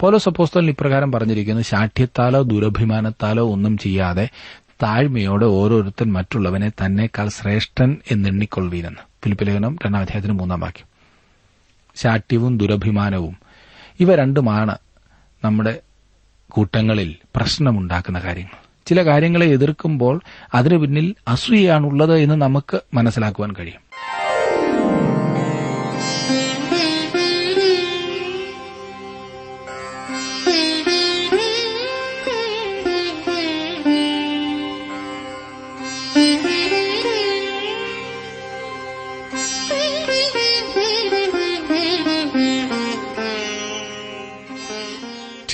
പൗലോസ് സപ്പോസ്തോൽ ഇപ്രകാരം പറഞ്ഞിരിക്കുന്നു ശാഠ്യത്താലോ ദുരഭിമാനത്താലോ ഒന്നും ചെയ്യാതെ താഴ്മയോടെ ഓരോരുത്തൻ മറ്റുള്ളവനെ തന്നെക്കാൾ ശ്രേഷ്ഠൻ എന്നെണ്ണിക്കൊള്ളുവീനെന്ന്. ഫിലിപ്പിലേഖനം രണ്ടാം അധ്യായത്തിന് മൂന്നാം വാക്യം. ശാഠ്യവും ദുരഭിമാനവും ഇവ രണ്ടുമാണ് നമ്മുടെ കൂട്ടങ്ങളിൽ പ്രശ്നമുണ്ടാക്കുന്ന കാര്യങ്ങൾ. ചില കാര്യങ്ങളെ എതിർക്കുമ്പോൾ അതിനു പിന്നിൽ അസൂയയാണുള്ളത് എന്ന് നമുക്ക് മനസ്സിലാക്കുവാൻ കഴിയും.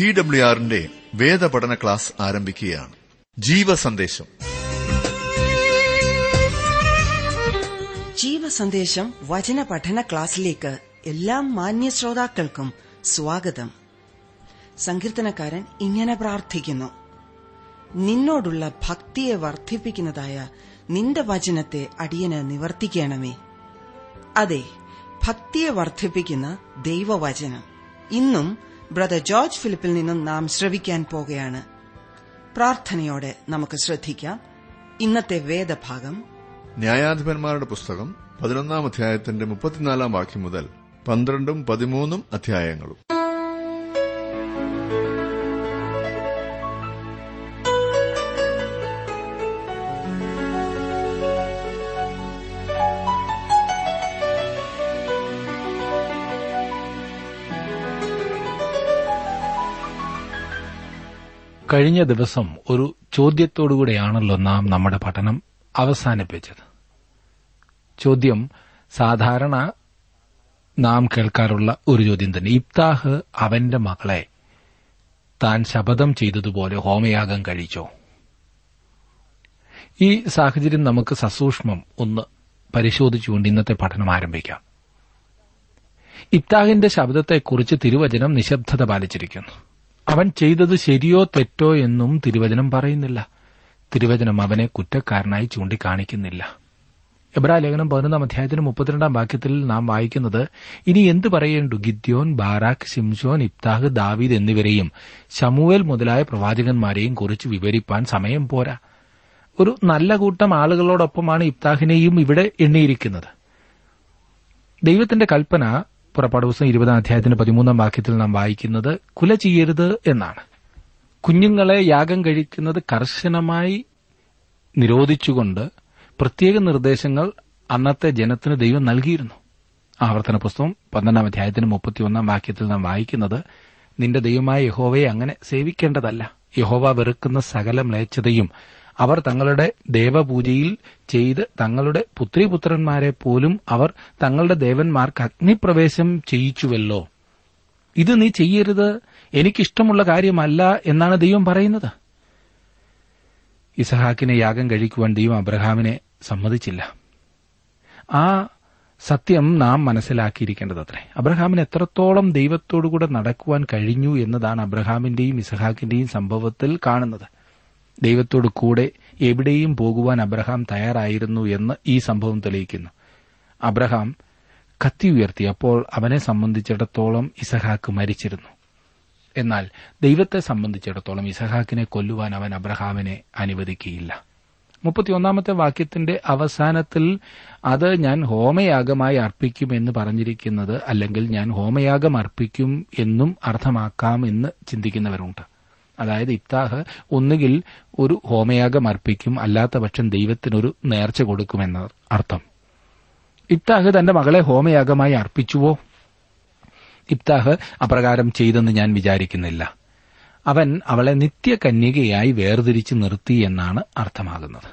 ടി ഡബ്ല്യു ആറിന്റെ വേദപഠന ക്ലാസ് ആരംഭിക്കുകയാണ്. ജീവസന്ദേശം. ജീവസന്ദേശം വചന പഠന ക്ലാസ്സിലേക്ക് എല്ലാ മാന്യ ശ്രോതാക്കൾക്കും സ്വാഗതം. സങ്കീർത്തനക്കാരൻ ഇങ്ങനെ പ്രാർത്ഥിക്കുന്നു. നിന്നോടുള്ള ഭക്തിയെ വർദ്ധിപ്പിക്കുന്നതായ നിന്റെ വചനത്തെ അടിയന് നിവർത്തിക്കണമേ. അതെ ഭക്തിയെ വർദ്ധിപ്പിക്കുന്ന ദൈവവചനം. ഇന്നും ബ്രദർ ജോർജ് ഫിലിപ്പിൽ നിന്നും നാം ശ്രവിക്കാൻ പോകുകയാണ്. പ്രാർത്ഥനയോടെ നമുക്ക് ശ്രദ്ധിക്കാം. ഇന്നത്തെ വേദഭാഗം. ന്യായാധിപന്മാരുടെ പുസ്തകം പതിനൊന്നാം അധ്യായത്തിന്റെ മുപ്പത്തിനാലാം വാക്യം മുതൽ പന്ത്രണ്ടും പതിമൂന്നും അധ്യായങ്ങളും. കഴിഞ്ഞ ദിവസം ഒരു ചോദ്യത്തോടുകൂടെയാണല്ലോ നാം നമ്മുടെ പഠനം അവസാനിപ്പിച്ചത്. ചോദ്യം സാധാരണ നാം കേൾക്കാറുള്ള ഒരു ചോദ്യം തന്നെ. ഇബ്താഹ് അവന്റെ മകളെ താൻ ശപഥം ചെയ്തതുപോലെ ഹോമയാഗം കഴിച്ചോ? ഈ സാഹചര്യം നമുക്ക് സസൂക്ഷ്മം ഒന്ന് പരിശോധിച്ചുകൊണ്ട് ഇന്നത്തെ പഠനം ആരംഭിക്കാം. ഇബ്താഹിന്റെ ശബ്ദത്തെക്കുറിച്ച് തിരുവചനം നിശബ്ദത പാലിച്ചിരിക്കുന്നു. അവൻ ചെയ്തത് ശരിയോ തെറ്റോ എന്നും തിരുവചനം പറയുന്നില്ല. തിരുവചനം അവനെ കുറ്റക്കാരനായി ചൂണ്ടിക്കാണിക്കുന്നില്ല. എബ്രാ ലേഖനം പതിനൊന്നാം അധ്യായത്തിന് മുപ്പത്തിരണ്ടാം വാക്യത്തിൽ നാം വായിക്കുന്നത് ഇനി എന്തു പറയേണ്ടു? ഗിദ്യോൻ ബാറാഖ് ശിംഷോൻ ഇബ്താഹ് ദാവീദ് എന്നിവരെയും ശമുവേൽ മുതലായ പ്രവാചകന്മാരെയും കുറിച്ച് വിവരിപ്പാൻ സമയം പോരാ. ഒരു നല്ല കൂട്ടം ആളുകളോടൊപ്പമാണ് ഇബ്താഹിനെയും ഇവിടെ എണ്ണിയിരിക്കുന്നത്. ദൈവത്തിന്റെ കൽപ്പന പുറപ്പാട് ദിവസം ഇരുപതാം അധ്യായത്തിന്റെ പതിമൂന്നാം വാക്യത്തിൽ നാം വായിക്കുന്നത് കുല ചെയ്യരുത് എന്നാണ്. കുഞ്ഞുങ്ങളെ യാഗം കഴിക്കുന്നത് കർശനമായി നിരോധിച്ചുകൊണ്ട് പ്രത്യേക നിർദ്ദേശങ്ങൾ അന്നത്തെ ജനത്തിന് ദൈവം നൽകിയിരുന്നു. ആവർത്തന പുസ്തകം പന്ത്രണ്ടാം അധ്യായത്തിന് മുപ്പത്തിയൊന്നാം വാക്യത്തിൽ നാം വായിക്കുന്നത് നിന്റെ ദൈവമായ യഹോവയെ അങ്ങനെ സേവിക്കേണ്ടതല്ല. യഹോവ വെറുക്കുന്ന സകല മ്ലേച്ഛതയും അവർ തങ്ങളുടെ ദേവപൂജയിൽ ചെയ്ത് തങ്ങളുടെ പുത്രിപുത്രന്മാരെ പോലും അവർ തങ്ങളുടെ ദേവന്മാർക്ക് അഗ്നിപ്രവേശം ചെയ്യിച്ചുവല്ലോ. ഇത് നീ ചെയ്യരുത്. എനിക്കിഷ്ടമുള്ള കാര്യമല്ല എന്നാണ് ദൈവം പറയുന്നത്. ഇസഹാക്കിനെ യാഗം കഴിക്കുവാൻ ദൈവം അബ്രഹാമിനെ സമ്മതിച്ചില്ല. ആ സത്യം നാം മനസ്സിലാക്കിയിരിക്കേണ്ടതത്രേ. അബ്രഹാമിന് എത്രത്തോളം ദൈവത്തോടുകൂടെ നടക്കുവാൻ കഴിഞ്ഞു എന്നതാണ് അബ്രഹാമിന്റെയും ഇസഹാക്കിന്റെയും സംഭവത്തിൽ കാണുന്നത്. ദൈവത്തോടു കൂടെ എവിടെയും പോകുവാൻ അബ്രഹാം തയ്യാറായിരുന്നു എന്ന് ഈ സംഭവം തെളിയിക്കുന്നു. അബ്രഹാം കത്തി ഉയർത്തി അപ്പോൾ അവനെ സംബന്ധിച്ചിടത്തോളം ഇസഹാക്ക് മരിച്ചിരുന്നു. എന്നാൽ ദൈവത്തെ സംബന്ധിച്ചിടത്തോളം ഇസഹാക്കിനെ കൊല്ലുവാൻ അവൻ അബ്രഹാമിനെ അനുവദിക്കുകയില്ല. മുപ്പത്തിയൊന്നാമത്തെ വാക്യത്തിന്റെ അവസാനത്തിൽ അത് ഞാൻ ഹോമയാഗമായി അർപ്പിക്കും എന്ന് പറഞ്ഞിരിക്കുന്നത് അല്ലെങ്കിൽ ഞാൻ ഹോമയാഗം അർപ്പിക്കും എന്നും അർത്ഥമാക്കാം എന്ന് ചിന്തിക്കുന്നവരുണ്ട്. അതായത് ഇബ്താഹ് ഒന്നുകിൽ ഒരു ഹോമയാഗം അർപ്പിക്കും അല്ലാത്ത പക്ഷം ദൈവത്തിനൊരു നേർച്ച കൊടുക്കുമെന്ന അർത്ഥം. ഇബ്താഹ് തന്റെ മകളെ ഹോമയാഗമായി അർപ്പിച്ചുവോ? ഇബ്താഹ് അപ്രകാരം ചെയ്തെന്ന് ഞാൻ വിചാരിക്കുന്നില്ല. അവൻ അവളെ നിത്യകന്യകയായി വേർതിരിച്ച് നിർത്തി എന്നാണ് അർത്ഥമാകുന്നത്.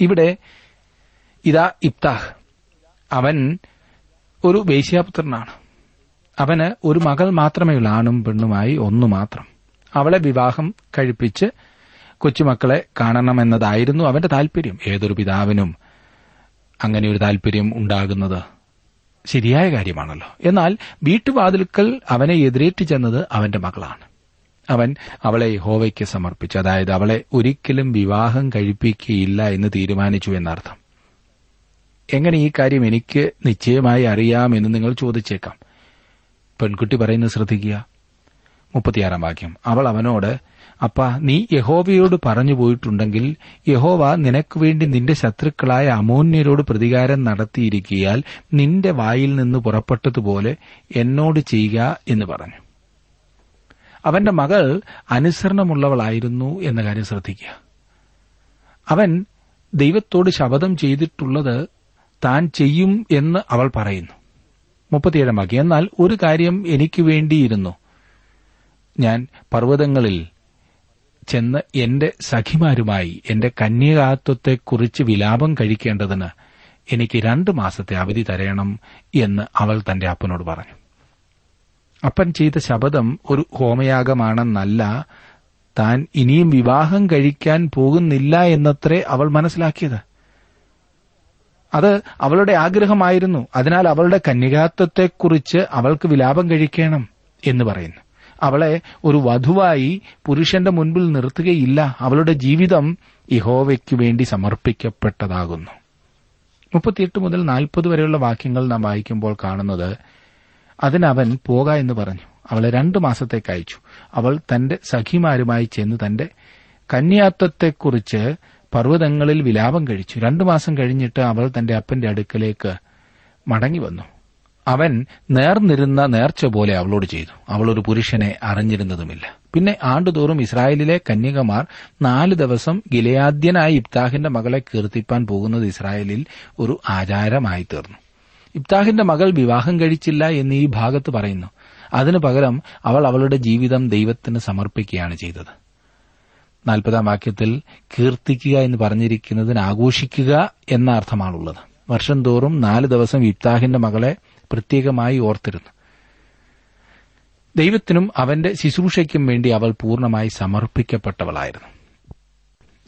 ഇവിടെ ഇതാ ഇബ്താഹ് അവൻ ഒരു വേശ്യാപുത്രനാണ്. അവന് ഒരു മകൾ മാത്രമേ ഉള്ളൂ ആണും പെണ്ണുമായി ഒന്നു മാത്രം. അവളെ വിവാഹം കഴിപ്പിച്ച് കൊച്ചുമക്കളെ കാണണമെന്നതായിരുന്നു അവന്റെ താൽപര്യം ഏതൊരു പിതാവിനും അങ്ങനെ ഒരു താൽപര്യം ഉണ്ടാകുന്നത് ശരിയായ കാര്യമാണല്ലോ. എന്നാൽ വീട്ടുവാതിൽക്കൽ അവനെ എതിരേറ്റ് ചെന്നത് അവന്റെ മകളാണ്. അവൻ അവളെ ഹോവയ്ക്ക് സമർപ്പിച്ചു. അതായത് അവളെ ഒരിക്കലും വിവാഹം കഴിപ്പിക്കുകയില്ല എന്ന് തീരുമാനിച്ചു എന്നർത്ഥം. എങ്ങനെ ഈ കാര്യം എനിക്ക് നിശ്ചയമായി അറിയാമെന്ന് നിങ്ങൾ ചോദിച്ചേക്കാം. പെൺകുട്ടി പറയുന്നത് ശ്രദ്ധിക്കുക. മുപ്പത്തിയാറാം വാക്യം. അവൾ അവനോട് അപ്പ നീ യഹോവയോട് പറഞ്ഞു പോയിട്ടുണ്ടെങ്കിൽ യഹോവ നിനക്ക് വേണ്ടി നിന്റെ ശത്രുക്കളായ അമോന്യരോട് പ്രതികാരം നടത്തിയിരിക്കിയാൽ നിന്റെ വായിൽ നിന്ന് പുറപ്പെട്ടതുപോലെ എന്നോട് ചെയ്യുക എന്ന് പറഞ്ഞു. അവന്റെ മകൾ അനുസരണമുള്ളവളായിരുന്നു എന്ന കാര്യം ശ്രദ്ധിക്കുക. അവൻ ദൈവത്തോട് ശപഥം ചെയ്തിട്ടുള്ളത് താൻ ചെയ്യും എന്ന് അവൾ പറയുന്നു. മുപ്പത്തിയേഴാം വാക്യം എന്നാൽ ഒരു കാര്യം എനിക്ക് വേണ്ടിയിരുന്നു. ഞാൻ പർവതങ്ങളിൽ ചെന്ന് എന്റെ സഖിമാരുമായി എന്റെ കന്യകാത്വത്തെക്കുറിച്ച് വിലാപം കഴിക്കേണ്ടതിന് എനിക്ക് രണ്ട് മാസത്തെ അവധി തരയണം എന്ന് അവൾ തന്റെ അപ്പനോട് പറഞ്ഞു. അപ്പൻ ചെയ്ത ശപഥം ഒരു ഹോമയാഗമാണെന്നല്ല താൻ ഇനിയും വിവാഹം കഴിക്കാൻ പോകുന്നില്ല എന്നത്രേ അവൾ മനസ്സിലാക്കിയത്. അത് അവളുടെ ആഗ്രഹമായിരുന്നു. അതിനാൽ അവളുടെ കന്യകാത്വത്തെക്കുറിച്ച് അവൾക്ക് വിലാപം കഴിക്കണം എന്ന് പറയുന്നു. അവളെ ഒരു വധുവായി പുരുഷന്റെ മുൻപിൽ നിർത്തുകയില്ല. അവളുടെ ജീവിതം ഇഹോവയ്ക്കു വേണ്ടി സമർപ്പിക്കപ്പെട്ടതാകുന്നു. മുപ്പത്തിയെട്ട് മുതൽ നാൽപ്പത് വരെയുള്ള വാക്യങ്ങൾ നാം വായിക്കുമ്പോൾ കാണുന്നത് അതിനവൻ പോക എന്ന് പറഞ്ഞു. അവളെ രണ്ടു മാസത്തേക്ക് അയച്ചു. അവൾ തന്റെ സഖിമാരുമായി ചെന്ന് തന്റെ കന്യാത്വത്തെക്കുറിച്ച് പർവതങ്ങളിൽ വിലാപം കഴിച്ചു. രണ്ടു മാസം കഴിഞ്ഞിട്ട് അവൾ തന്റെ അപ്പന്റെ അടുക്കലേക്ക് മടങ്ങി വന്നു. അവൻ നേർന്നിരുന്ന നേർച്ച പോലെ അവളോട് ചെയ്തു. അവൾ ഒരു പുരുഷനെ അറിഞ്ഞിരുന്നതുമില്ല. പിന്നെ ആണ്ടുതോറും ഇസ്രായേലിലെ കന്യകമാർ നാല് ദിവസം ഗിലയാദ്യനായ ഇബ്താഹിന്റെ മകളെ കീർത്തിപ്പാൻ പോകുന്നത് ഇസ്രായേലിൽ ഒരു ആചാരമായി തീർന്നു. ഇബ്താഹിന്റെ മകൾ വിവാഹം കഴിച്ചില്ല എന്ന് ഈ ഭാഗത്ത് പറയുന്നു. അതിനു പകരം അവൾ അവളുടെ ജീവിതം ദൈവത്തിന് സമർപ്പിക്കുകയാണ് ചെയ്തത്. നാൽപ്പതാം വാക്യത്തിൽ കീർത്തിക്കുക എന്ന് പറഞ്ഞിരിക്കുന്നതിന് ആഘോഷിക്കുക എന്ന അർത്ഥമാണുള്ളത്. വർഷം തോറും നാല് ദിവസം ഇബ്താഹിന്റെ മകളെ പ്രത്യേകമായി ഓർത്തിരുന്നു. ദൈവത്തിനും അവന്റെ ശുശ്രൂഷയ്ക്കും വേണ്ടി അവൾ പൂർണമായി സമർപ്പിക്കപ്പെട്ടവളായിരുന്നു.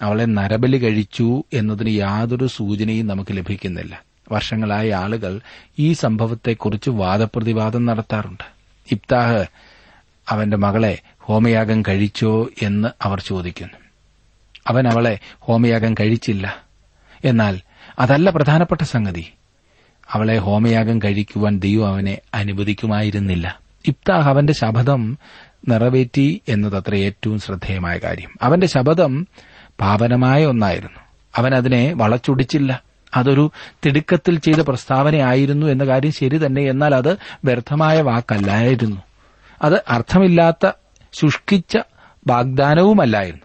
അവളെ നരബലി കഴിച്ചു എന്നതിന് യാതൊരു സൂചനയും നമുക്ക് ലഭിക്കുന്നില്ല. വർഷങ്ങളായ ആളുകൾ ഈ സംഭവത്തെക്കുറിച്ച് വാദപ്രതിവാദം നടത്താറുണ്ട്. ഇബ്താഹ് അവന്റെ മകളെ ഹോമയാഗം കഴിച്ചോ എന്ന് അവർ ചോദിക്കുന്നു. അവൻ അവളെ ഹോമയാഗം കഴിച്ചില്ല. എന്നാൽ അതല്ല പ്രധാനപ്പെട്ട സംഗതി. അവളെ ഹോമയാഗം കഴിക്കുവാൻ ദൈവം അവനെ അനുവദിക്കുമായിരുന്നില്ല. ഇബ്താഹ് അവന്റെ ശപഥം നിറവേറ്റി എന്നതത്ര ഏറ്റവും ശ്രദ്ധേയമായ കാര്യം. അവന്റെ ശപഥം പാവനമായ ഒന്നായിരുന്നു. അവൻ അതിനെ വളച്ചൊടിച്ചില്ല. അതൊരു തിടുക്കത്തിൽ ചെയ്ത പ്രസ്താവനയായിരുന്നു എന്ന കാര്യം ശരി തന്നെ എന്നാൽ അത് വ്യർത്ഥമായ വാക്കല്ലായിരുന്നു. അത് അർത്ഥമില്ലാത്ത ശുഷ്കിച്ച വാഗ്ദാനവുമല്ലായിരുന്നു.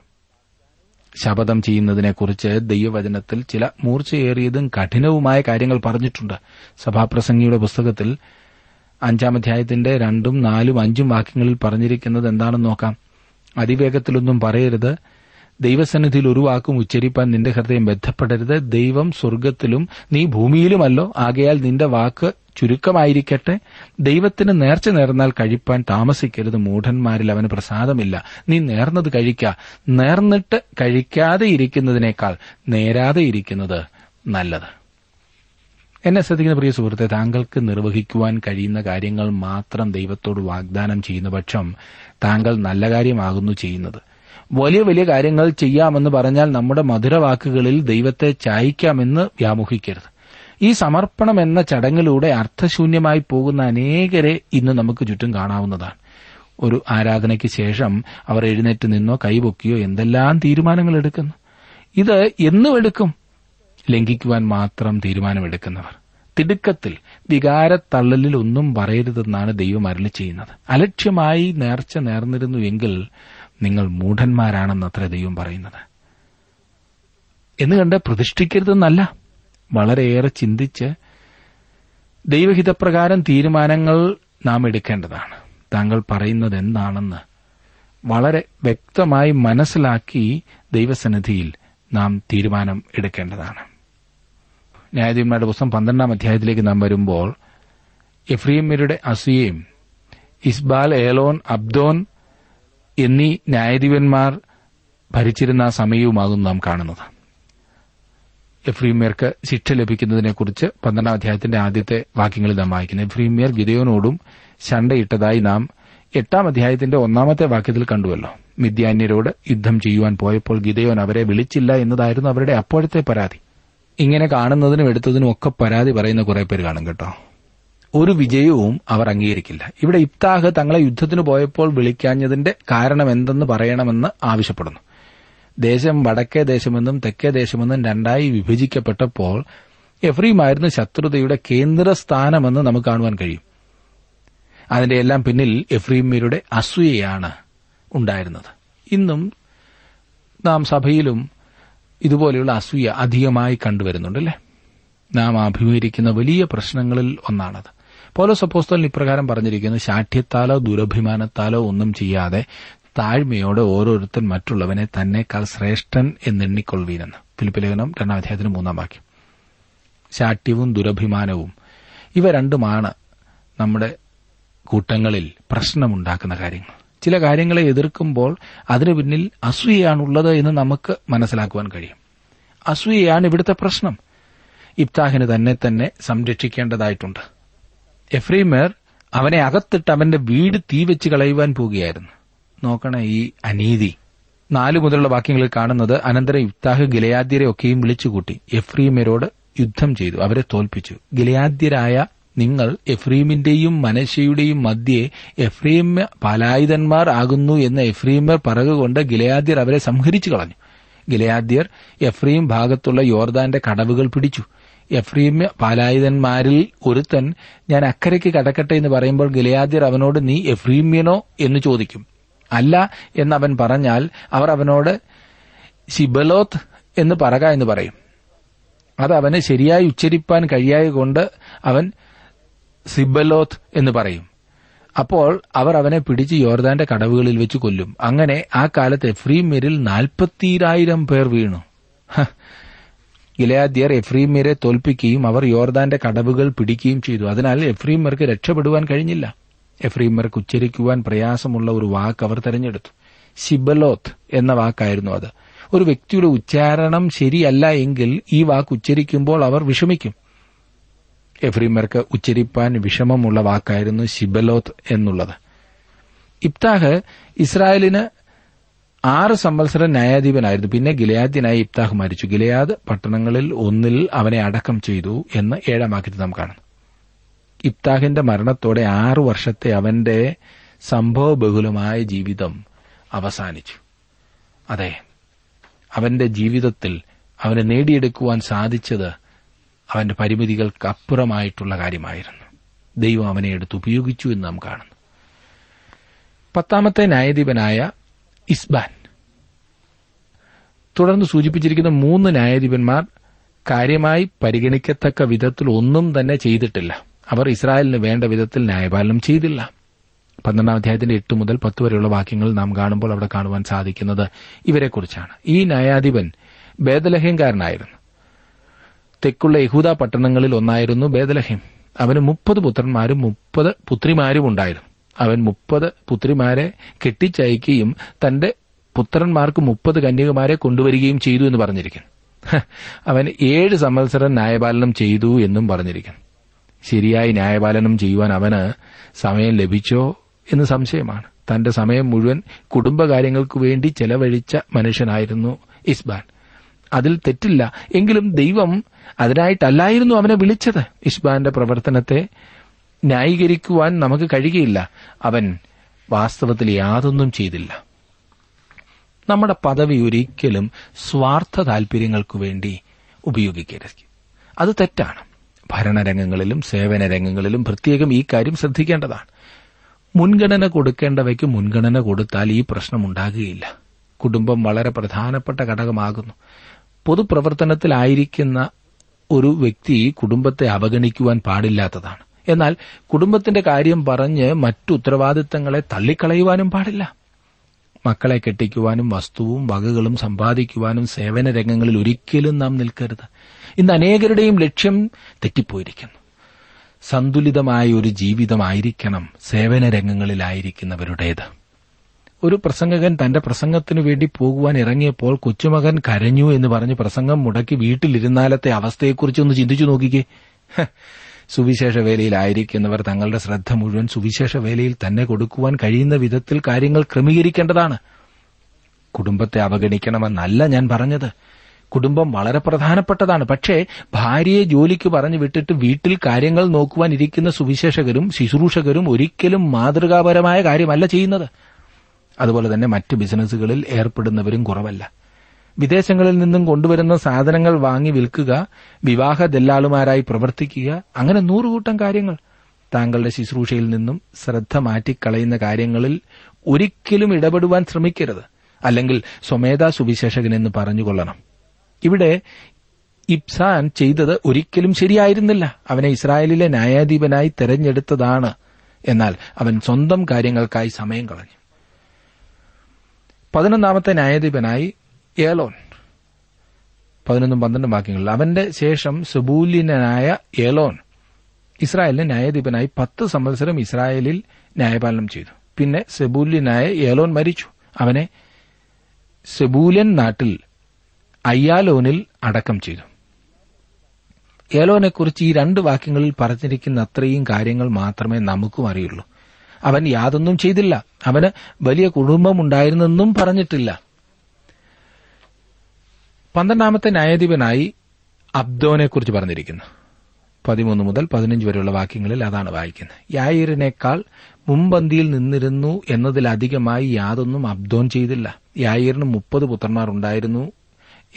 ശപഥം ചെയ്യുന്നതിനെക്കുറിച്ച് ദൈവവചനത്തിൽ ചില മൂർച്ചയേറിയതും കഠിനവുമായ കാര്യങ്ങൾ പറഞ്ഞിട്ടുണ്ട്. സഭാപ്രസംഗിയുടെ പുസ്തകത്തിൽ അഞ്ചാം അധ്യായത്തിന്റെ രണ്ടും നാലും അഞ്ചും വാക്യങ്ങളിൽ പറഞ്ഞിരിക്കുന്നത് എന്താണെന്ന് നോക്കാം. അതിവേഗത്തിലൊന്നും പറയരുത്. ദൈവസന്നിധിയിൽ ഒരു വാക്കും ഉച്ചരിപ്പാൻ നിന്റെ ഹൃദയം ബന്ധപ്പെടരുത് ദൈവം സ്വർഗത്തിലും നീ ഭൂമിയിലുമല്ലോ. ആകയാൽ നിന്റെ വാക്ക് ചുരുക്കമായിരിക്കട്ടെ. ദൈവത്തിന് നേർച്ച നേർന്നാൽ കഴിപ്പാൻ താമസിക്കരുത്. മൂഢന്മാരിൽ അവന് പ്രസാദമില്ല. നീ നേർന്നത് കഴിക്ക. നേർന്നിട്ട് കഴിക്കാതെ ഇരിക്കുന്നതിനേക്കാൾ നേരാതെ ഇരിക്കുന്നത് നല്ലത്. എന്നെ ശ്രദ്ധിക്കുന്ന പ്രിയ സുഹൃത്തെ താങ്കൾക്ക് നിർവഹിക്കുവാൻ കഴിയുന്ന കാര്യങ്ങൾ മാത്രം ദൈവത്തോട് വാഗ്ദാനം ചെയ്യുന്ന പക്ഷം താങ്കൾ നല്ല കാര്യമാകുന്നു ചെയ്യുന്നത്. വലിയ വലിയ കാര്യങ്ങൾ ചെയ്യാമെന്ന് പറഞ്ഞാൽ നമ്മുടെ മധുരവാക്കുകളിൽ ദൈവത്തെ ചായ്ക്കാമെന്ന് വ്യാമോഹിക്കരുത്. ഈ സമർപ്പണം എന്ന ചടങ്ങിലൂടെ അർത്ഥശൂന്യമായി പോകുന്ന അനേകരെ ഇന്ന് നമുക്ക് ചുറ്റും കാണാവുന്നതാണ്. ഒരു ആരാധനയ്ക്ക് ശേഷം അവർ എഴുന്നേറ്റ് നിന്നോ കൈപൊക്കിയോ എന്തെല്ലാം തീരുമാനങ്ങൾ എടുക്കുന്നു? ഇത് എന്നും എടുക്കും ലംഘിക്കുവാൻ മാത്രം തീരുമാനമെടുക്കുന്നവർ. തിടുക്കത്തിൽ വികാരത്തള്ളലിൽ ഒന്നും പറയരുതെന്നാണ് ദൈവം അരളി ചെയ്യുന്നത്. അലക്ഷ്യമായി നേർച്ച നേർന്നിരുന്നുവെങ്കിൽ നിങ്ങൾ മൂഢന്മാരാണെന്നത്ര ദൈവം പറയുന്നത്. എന്ന് കണ്ട് പ്രതിഷ്ഠിക്കരുതെന്നല്ല വളരെയേറെ ചിന്തിച്ച് ദൈവഹിതപ്രകാരം തീരുമാനങ്ങൾ നാം എടുക്കേണ്ടതാണ്. താങ്കൾ പറയുന്നത് എന്താണെന്ന് വളരെ വ്യക്തമായി മനസ്സിലാക്കി ദൈവസന്നിധിയിൽ നാം തീരുമാനം എടുക്കേണ്ടതാണ്. ന്യായാധിപന്മാരുടെ പുസ്തകം പന്ത്രണ്ടാം അധ്യായത്തിലേക്ക് നാം വരുമ്പോൾ എഫ്രീമിരുടെ അസുയയും ഇസ്ബാൽ ഏലോൻ അബ്ദോൻ എന്നീ ന്യായാധിപന്മാർ ഭരിച്ചിരുന്ന ആ സമയവുമാകും നാം കാണുന്നത്. എഫ്രീമിയർക്ക് ശിക്ഷ ലഭിക്കുന്നതിനെക്കുറിച്ച് പന്ത്രണ്ടാം അധ്യായത്തിന്റെ ആദ്യത്തെ വാക്യങ്ങളിൽ നാം വായിക്കുന്നു എഫ്രീമിയർ ഗിതയോനോടും ശണ്ടയിട്ടതായി നാം എട്ടാം അധ്യായത്തിന്റെ ഒന്നാമത്തെ വാക്യത്തിൽ കണ്ടുവല്ലോ. മിഥ്യാന്യരോട് യുദ്ധം ചെയ്യുവാൻ പോയപ്പോൾ ഗിതയോൻ അവരെ വിളിച്ചില്ല എന്നതായിരുന്നു അവരുടെ അപ്പോഴത്തെ പരാതി. ഇങ്ങനെ കാണുന്നതിനും എടുത്തതിനും ഒക്കെ പരാതി പറയുന്ന കുറെ പേര് കാണും കേട്ടോ. ഒരു വിജയവും അവർ അംഗീകരിക്കില്ല. ഇവിടെ ഇബ്താഹ് തങ്ങളെ യുദ്ധത്തിന് പോയപ്പോൾ വിളിക്കാഞ്ഞതിന്റെ കാരണം എന്തെന്ന് പറയണമെന്ന് ആവശ്യപ്പെടുന്നു. ദേശം വടക്കേ ദേശമെന്നും തെക്കേ ദേശമെന്നും രണ്ടായി വിഭജിക്കപ്പെട്ടപ്പോൾ എഫ്രീമായിരുന്നു ശത്രുതയുടെ കേന്ദ്രസ്ഥാനമെന്ന് നമുക്ക് കാണുവാൻ കഴിയും. അതിന്റെ എല്ലാം പിന്നിൽ എഫ്രീമിയരുടെ അസൂയയാണ് ഉണ്ടായിരുന്നത്. ഇന്നും നാം സഭയിലും ഇതുപോലെയുള്ള അസൂയ അധികമായി കണ്ടുവരുന്നുണ്ടല്ലേ നാം അഭിമുഖീകരിക്കുന്ന വലിയ പ്രശ്നങ്ങളിൽ ഒന്നാണത്. പൗലോസ് അപ്പോസ്തലൻ ഇപ്രകാരം പറഞ്ഞിരിക്കുന്നു ശാഠ്യത്താലോ ദുരഭിമാനത്താലോ ഒന്നും ചെയ്യാതെ താഴ്മയോടെ ഓരോരുത്തൻ മറ്റുള്ളവനെ തന്നെക്കാൾ ശ്രേഷ്ഠൻ എന്നെണ്ണിക്കൊള്ളുവീനെന്ന്. ഫിലിപ്പിലേഖനം രണ്ടാം അധ്യായത്തിന് മൂന്നാം വാക്യം. ശാഠ്യവും ദുരഭിമാനവും ഇവ രണ്ടുമാണ് നമ്മുടെ കൂട്ടങ്ങളിൽ പ്രശ്നമുണ്ടാക്കുന്ന കാര്യങ്ങൾ. ചില കാര്യങ്ങളെ എതിർക്കുമ്പോൾ അതിനു പിന്നിൽ അസൂയയാണുള്ളത് എന്ന് നമുക്ക് മനസ്സിലാക്കുവാൻ കഴിയും. അസൂയയാണ് ഇവിടുത്തെ പ്രശ്നം. ഇബ്താഹിന് തന്നെ തന്നെ സംരക്ഷിക്കേണ്ടതായിട്ടുണ്ട്. എഫ്രീമർ അവനെ അകത്തിട്ട് അവന്റെ വീട് തീവെച്ച് കളയുവാൻ പോകുകയായിരുന്നു. നോക്കണേ ഈ അനീതി. നാലു മുതലുള്ള വാക്യങ്ങളിൽ കാണുന്നത് അനന്തരം ഇഫ്താഹ് ഗിലയാദ്യരെ ഒക്കെയും വിളിച്ചുകൂട്ടി. എഫ്രീമരോട് യുദ്ധം ചെയ്തു. അവരെ തോൽപ്പിച്ചു. ഗിലയാദ്യരായ നിങ്ങൾ എഫ്രീമിന്റെയും മനശയുടെയും മധ്യേ എഫ്രീം പലായുധന്മാർ ആകുന്നു എന്ന് എഫ്രീമർ പറകുകൊണ്ട് ഗിലയാദ്യർ അവരെ സംഹരിച്ചു കളഞ്ഞു. ഗിലയാദ്യർ എഫ്രീം ഭാഗത്തുള്ള യോർദാന്റെ കടവുകൾ പിടിച്ചു. എഫ്രീം പാലായുധന്മാരിൽ ഒരുത്തൻ ഞാൻ അക്കരയ്ക്ക് കടക്കട്ടെ എന്ന് പറയുമ്പോൾ ഗിലയാദ്യർ അവനോട് നീ എഫ്രീമ്യനോ? എന്ന് ചോദിക്കും. അല്ല എന്നവൻ പറഞ്ഞാൽ അവർ അവനോട് ശിബലോത്ത് എന്ന് പറക എന്ന് പറയും. അത് അവന് ശരിയായി ഉച്ചരിപ്പാൻ കഴിയായ കൊണ്ട് അവൻ സിബലോത്ത് എന്ന് പറയും. അപ്പോൾ അവർ അവനെ പിടിച്ച് യോർദാന്റെ കടവുകളിൽ വെച്ച് കൊല്ലും. അങ്ങനെ ആ കാലത്ത് എഫ്രീമ്യരിൽ നാൽപ്പത്തിരായിരം പേർ വീണു. ഗിലയാദ്യർ എഫ്രീമ്യരെ തോൽപ്പിക്കുകയും അവർ യോർദാന്റെ കടവുകൾ പിടിക്കുകയും ചെയ്തു. അതിനാൽ എഫ്രീമർക്ക് രക്ഷപ്പെടുവാൻ കഴിഞ്ഞില്ല. എഫ്രീമർക്ക് ഉച്ചരിക്കുവാൻ പ്രയാസമുള്ള ഒരു വാക്ക് അവർ തെരഞ്ഞെടുത്തു. ശിബലോത്ത് എന്ന വാക്കായിരുന്നു അത്. ഒരു വ്യക്തിയുടെ ഉച്ചാരണം ശരിയല്ല എങ്കിൽ ഈ വാക്ക് ഉച്ചരിക്കുമ്പോൾ അവർ വിഷമിക്കും. എഫ്രീമർക്ക് ഉച്ചരിപ്പാൻ വിഷമമുള്ള വാക്കായിരുന്നു ശിബലോത്ത് എന്നുള്ളത്. ഇബ്താഹ് ഇസ്രായേലിന് ആറ് സംവത്സരം ന്യായാധിപനായിരുന്നു. പിന്നെ ഗിലയാദിനായി ഇബ്താഹ് മരിച്ചു. ഗിലയാദ് പട്ടണങ്ങളിൽ ഒന്നിൽ അവനെ അടക്കം ചെയ്തു എന്ന് ഏഴാം വാക്യത്തിൽ നാം കാണുന്നു. ഇബ്താഹിന്റെ മരണത്തോടെ ആറു വർഷത്തെ അവന്റെ സംഭവ ബഹുലമായ ജീവിതം അവസാനിച്ചു. അതെ അവന്റെ ജീവിതത്തിൽ അവനെ നേടിയെടുക്കുവാൻ സാധിച്ചത് അവന്റെ പരിമിതികൾക്ക് അപ്പുറമായിട്ടുള്ള കാര്യമായിരുന്നു. ദൈവം അവനെ എടുത്ത് ഉപയോഗിച്ചു എന്ന് നാം കാണുന്നു. പത്താമത്തെ ന്യായാധിപനായ ഇസ്ബാൻ. തുടർന്ന് സൂചിപ്പിച്ചിരിക്കുന്ന മൂന്ന് ന്യായാധിപന്മാർ കാര്യമായി പരിഗണിക്കത്തക്ക വിധത്തിൽ ഒന്നും തന്നെ ചെയ്തിട്ടില്ല. അവർ ഇസ്രായേലിന് വേണ്ട വിധത്തിൽ ന്യായപാലനം ചെയ്തില്ല. പന്ത്രണ്ടാം അധ്യായത്തിന്റെ എട്ട് മുതൽ പത്ത് വരെയുള്ള വാക്യങ്ങൾ നാം കാണുമ്പോൾ അവിടെ കാണുവാൻ സാധിക്കുന്നത് ഇവരെക്കുറിച്ചാണ്. ഈ ന്യായാധിപൻ ബേദലഹ്യംകാരനായിരുന്നു തെക്കുള്ള യഹൂദ പട്ടണങ്ങളിൽ ഒന്നായിരുന്നു ബേദലഹേം അവന് മുപ്പത് പുത്രന്മാരും മുപ്പത് പുത്രിമാരും ഉണ്ടായിരുന്നു. അവൻ മുപ്പത് പുത്രിമാരെ കെട്ടിച്ചയക്കുകയും തന്റെ പുത്രന്മാർക്ക് മുപ്പത് കന്യകമാരെ കൊണ്ടുവരികയും ചെയ്തു എന്ന് പറഞ്ഞിരിക്കുന്നു. അവൻ ഏഴ് സംവത്സരം ന്യായപാലനം ചെയ്തു എന്നും പറഞ്ഞിരിക്കുന്നു. ശരിയായി ന്യായപാലനം ചെയ്യുവാൻ അവന് സമയം ലഭിച്ചോ എന്ന് സംശയമാണ്. തന്റെ സമയം മുഴുവൻ കുടുംബകാര്യങ്ങൾക്ക് വേണ്ടി ചെലവഴിച്ച മനുഷ്യനായിരുന്നു ഇസ്ബാൻ. അതിൽ തെറ്റില്ല. എങ്കിലും ദൈവം അതിനായിട്ടല്ലായിരുന്നു അവനെ വിളിച്ചത്. ഇസ്ബാന്റെ പ്രവർത്തനത്തെ ന്യായീകരിക്കുവാൻ നമുക്ക് കഴിയുകയില്ല. അവൻ വാസ്തവത്തിൽ യാതൊന്നും ചെയ്തില്ല. നമ്മുടെ പദവി ഒരിക്കലും സ്വാർത്ഥ താൽപര്യങ്ങൾക്കു വേണ്ടി ഉപയോഗിക്കരുത്. അത് തെറ്റാണ്. ഭരണരംഗങ്ങളിലും സേവന രംഗങ്ങളിലും പ്രത്യേകം ഈ കാര്യം ശ്രദ്ധിക്കേണ്ടതാണ്. മുൻഗണന കൊടുക്കേണ്ടവയ്ക്ക് മുൻഗണന കൊടുത്താൽ ഈ പ്രശ്നം പ്രശ്നമുണ്ടാകുകയില്ല കുടുംബം വളരെ പ്രധാനപ്പെട്ട ഘടകമാകുന്നു. പൊതുപ്രവർത്തനത്തിലായിരിക്കുന്ന ഒരു വ്യക്തി കുടുംബത്തെ അവഗണിക്കുവാൻ പാടില്ലാത്തതാണ്. എന്നാൽ കുടുംബത്തിന്റെ കാര്യം പറഞ്ഞ് മറ്റു ഉത്തരവാദിത്തങ്ങളെ തള്ളിക്കളയുവാനും പാടില്ല. മക്കളെ കെട്ടിക്കുവാനും വസ്തുവും വകകളും സമ്പാദിക്കുവാനും സേവന രംഗങ്ങളിൽ ഒരിക്കലും നാം നിൽക്കരുത്. ഇന്ന് അനേകരുടെയും ലക്ഷ്യം തെറ്റിപ്പോയിരിക്കുന്നു. സന്തുലിതമായ ഒരു ജീവിതമായിരിക്കണം സേവന രംഗങ്ങളിലായിരിക്കുന്നവരുടേത് ഒരു പ്രസംഗകൻ തന്റെ പ്രസംഗത്തിനു വേണ്ടി പോകുവാൻ ഇറങ്ങിയപ്പോൾ കൊച്ചുമകൻ കരഞ്ഞു എന്ന് പറഞ്ഞ് പ്രസംഗം മുടക്കി വീട്ടിലിരുന്നാലത്തെ അവസ്ഥയെക്കുറിച്ചൊന്ന് ചിന്തിച്ചു നോക്കിക്കേ. സുവിശേഷ വേലയിലായിരിക്കുന്നവർ തങ്ങളുടെ ശ്രദ്ധ മുഴുവൻ സുവിശേഷ വേലയിൽ തന്നെ കൊടുക്കുവാൻ കഴിയുന്ന വിധത്തിൽ കാര്യങ്ങൾ ക്രമീകരിക്കേണ്ടതാണ്. കുടുംബത്തെ അവഗണിക്കണമെന്നല്ല ഞാൻ പറഞ്ഞത്. കുടുംബം വളരെ പ്രധാനപ്പെട്ടതാണ്. പക്ഷേ ഭാര്യയെ ജോലിക്ക് പറഞ്ഞു വിട്ടിട്ട് വീട്ടിൽ കാര്യങ്ങൾ നോക്കുവാൻ ഇരിക്കുന്ന സുവിശേഷകരും ശുശ്രൂഷകരും ഒരിക്കലും മാതൃകാപരമായ കാര്യമല്ല ചെയ്യുന്നത്. അതുപോലെ തന്നെ മറ്റ് ബിസിനസ്സുകളിൽ ഏർപ്പെടുന്നവരും കുറവല്ല. വിദേശങ്ങളിൽ നിന്നും കൊണ്ടുവരുന്ന സാധനങ്ങൾ വാങ്ങി വിൽക്കുക വിവാഹ ദല്ലാളുമാരായി പ്രവർത്തിക്കുക അങ്ങനെ നൂറുകൂട്ടം കാര്യങ്ങൾ. താങ്കളുടെ ശുശ്രൂഷയിൽ നിന്നും ശ്രദ്ധ മാറ്റിക്കളയുന്ന കാര്യങ്ങളിൽ ഒരിക്കലും ഇടപെടുവാൻ ശ്രമിക്കരുത്. അല്ലെങ്കിൽ സ്വമേധാ സുവിശേഷകനെന്ന് പറഞ്ഞുകൊള്ളണം. ഇവിടെ ഇബ്സാൻ ചെയ്തത് ഒരിക്കലും ശരിയായിരുന്നില്ല. അവനെ ഇസ്രായേലിലെ ന്യായാധിപനായി തെരഞ്ഞെടുത്തതാണ്. എന്നാൽ അവൻ സ്വന്തം കാര്യങ്ങൾക്കായി സമയം കളഞ്ഞു. പതിനൊന്നാമത്തെ ന്യായാധിപനായി ഏലോൻ. പതിനൊന്നും പന്ത്രണ്ടും വാക്യങ്ങളിൽ. അവന്റെ ശേഷം സുബൂലിനായ ഏലോൻ ഇസ്രായേലിന് ന്യായാധിപനായി പത്ത് സംവത്സരം ഇസ്രായേലിൽ ന്യായപാലനം ചെയ്തു. പിന്നെ സെബൂല്യനായ ഏലോൻ മരിച്ചു. അവനെ സെബൂലൻ നാട്ടിൽ അയ്യാലോനിൽ അടക്കം ചെയ്തു. ഏലോനെക്കുറിച്ച് ഈ രണ്ട് വാക്യങ്ങളിൽ പറഞ്ഞിരിക്കുന്ന അത്രയും കാര്യങ്ങൾ മാത്രമേ നമുക്കും അറിയുള്ളൂ. അവൻ യാതൊന്നും ചെയ്തില്ല. അവന് വലിയ കുടുംബമുണ്ടായിരുന്നെന്നും പറഞ്ഞിട്ടില്ല. പന്ത്രണ്ടാമത്തെ ന്യായാധിപനായി അബ്ദോനെക്കുറിച്ച് പറഞ്ഞിരിക്കുന്നു. പതിമൂന്ന് മുതൽ പതിനഞ്ച് വരെയുള്ള വാക്യങ്ങളിൽ അതാണ് വായിക്കുന്നത്. യായീറിനേക്കാൾ മുമ്പന്തിയിൽ നിന്നിരുന്നു എന്നതിലധികമായി യാതൊന്നും അബ്ദോൻ ചെയ്തില്ല. യായീറിന് മുപ്പത് പുത്രന്മാർ ഉണ്ടായിരുന്നു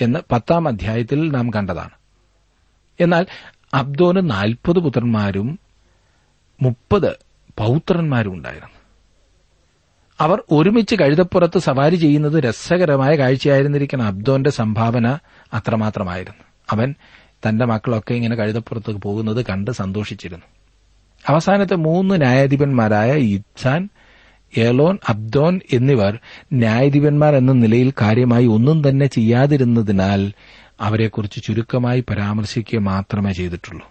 എന്ന് പത്താം അധ്യായത്തിൽ നാം കണ്ടതാണ്. എന്നാൽ അബ്ദോന് നാൽപ്പത് പുത്രന്മാരും മുപ്പത് പൌത്രന്മാരും ഉണ്ടായിരുന്നു. അവർ ഒരുമിച്ച് കഴുതപ്പുറത്ത് സവാരി ചെയ്യുന്നത് രസകരമായ കാഴ്ചയായിരുന്നിരിക്കണം. അബ്ദോന്റെ സംഭാവന അത്രമാത്രമായിരുന്നു. അവൻ തന്റെ മക്കളൊക്കെ ഇങ്ങനെ കഴുതപ്പുറത്ത് പോകുന്നത് കണ്ട് സന്തോഷിച്ചിരുന്നു. അവസാനത്തെ മൂന്ന് ന്യായാധിപന്മാരായ ഇബ്സാൻ ഏലോൻ അബ്ദോൻ എന്നിവർ ന്യായാധിപന്മാർ എന്ന നിലയിൽ കാര്യമായി ഒന്നും തന്നെ ചെയ്യാതിരുന്നതിനാൽ അവരെക്കുറിച്ച് ചുരുക്കമായി പരാമർശിക്കുക മാത്രമേ ചെയ്തിട്ടുള്ളൂ.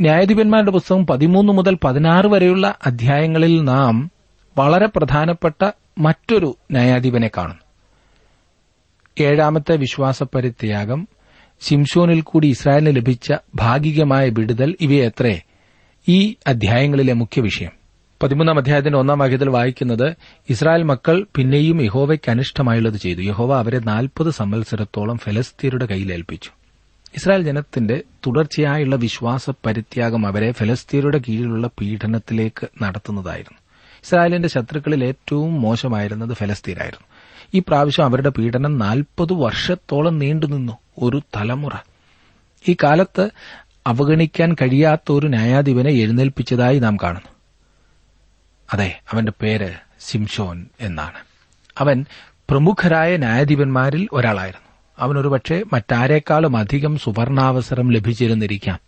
ന്യായാധിപന്മാരുടെ പുസ്തകം പതിമൂന്ന് മുതൽ പതിനാറ് വരെയുള്ള അധ്യായങ്ങളിൽ നാം വളരെ പ്രധാനപ്പെട്ട മറ്റൊരു ന്യായാധിപനെ കാണുന്നു. ഏഴാമത്തെ വിശ്വാസപരിത്യാഗം ശിംഷോനിൽ കൂടി ഇസ്രായേലിന് ലഭിച്ച ഭാഗികമായ വിടുതൽ ഇവയെത്രേ? ഈ അധ്യായങ്ങളിലെ മുഖ്യ വിഷയം. പതിമൂന്നാം അധ്യായത്തിന്റെ ഒന്നാം വാക്യത്തിൽ വായിക്കുന്നത് ഇസ്രായേൽ മക്കൾ പിന്നെയും യഹോവയ്ക്ക് അനിഷ്ടമായുള്ളത് ചെയ്തു. യഹോവ അവരെ നാൽപ്പത് സംവത്സരത്തോളം ഫലസ്തീനയുടെ കയ്യിലേൽപ്പിച്ചു ഇസ്രായേൽ ജനത്തിന്റെ തുടർച്ചയായുള്ള വിശ്വാസ പരിത്യാഗം അവരെ ഫലസ്തീനയുടെ കീഴിലുള്ള പീഡനത്തിലേക്ക് നടത്തുന്നതായിരുന്നു. ഇസ്രായേലിന്റെ ശത്രുക്കളിൽ ഏറ്റവും മോശമായിരുന്നത് ഫലസ്തീനായിരുന്നു. ഈ പ്രാവശ്യം അവരുടെ പീഡനം നാൽപ്പത് വർഷത്തോളം നീണ്ടുനിന്നു ഒരു തലമുറ. ഈ കാലത്ത് അവഗണിക്കാൻ കഴിയാത്ത ഒരു ന്യായാധിപനെ എഴുന്നേൽപ്പിച്ചതായി നാം കാണുന്നു. അതെ അവന്റെ പേര് സിംഷോൻ എന്നാണ്. അവൻ പ്രമുഖരായ ന്യായാധിപന്മാരിൽ ഒരാളായിരുന്നു. അവനൊരുപക്ഷെ മറ്റാരേക്കാളും അധികം സുവർണാവസരം ലഭിച്ചിരുന്നിരിക്കാം.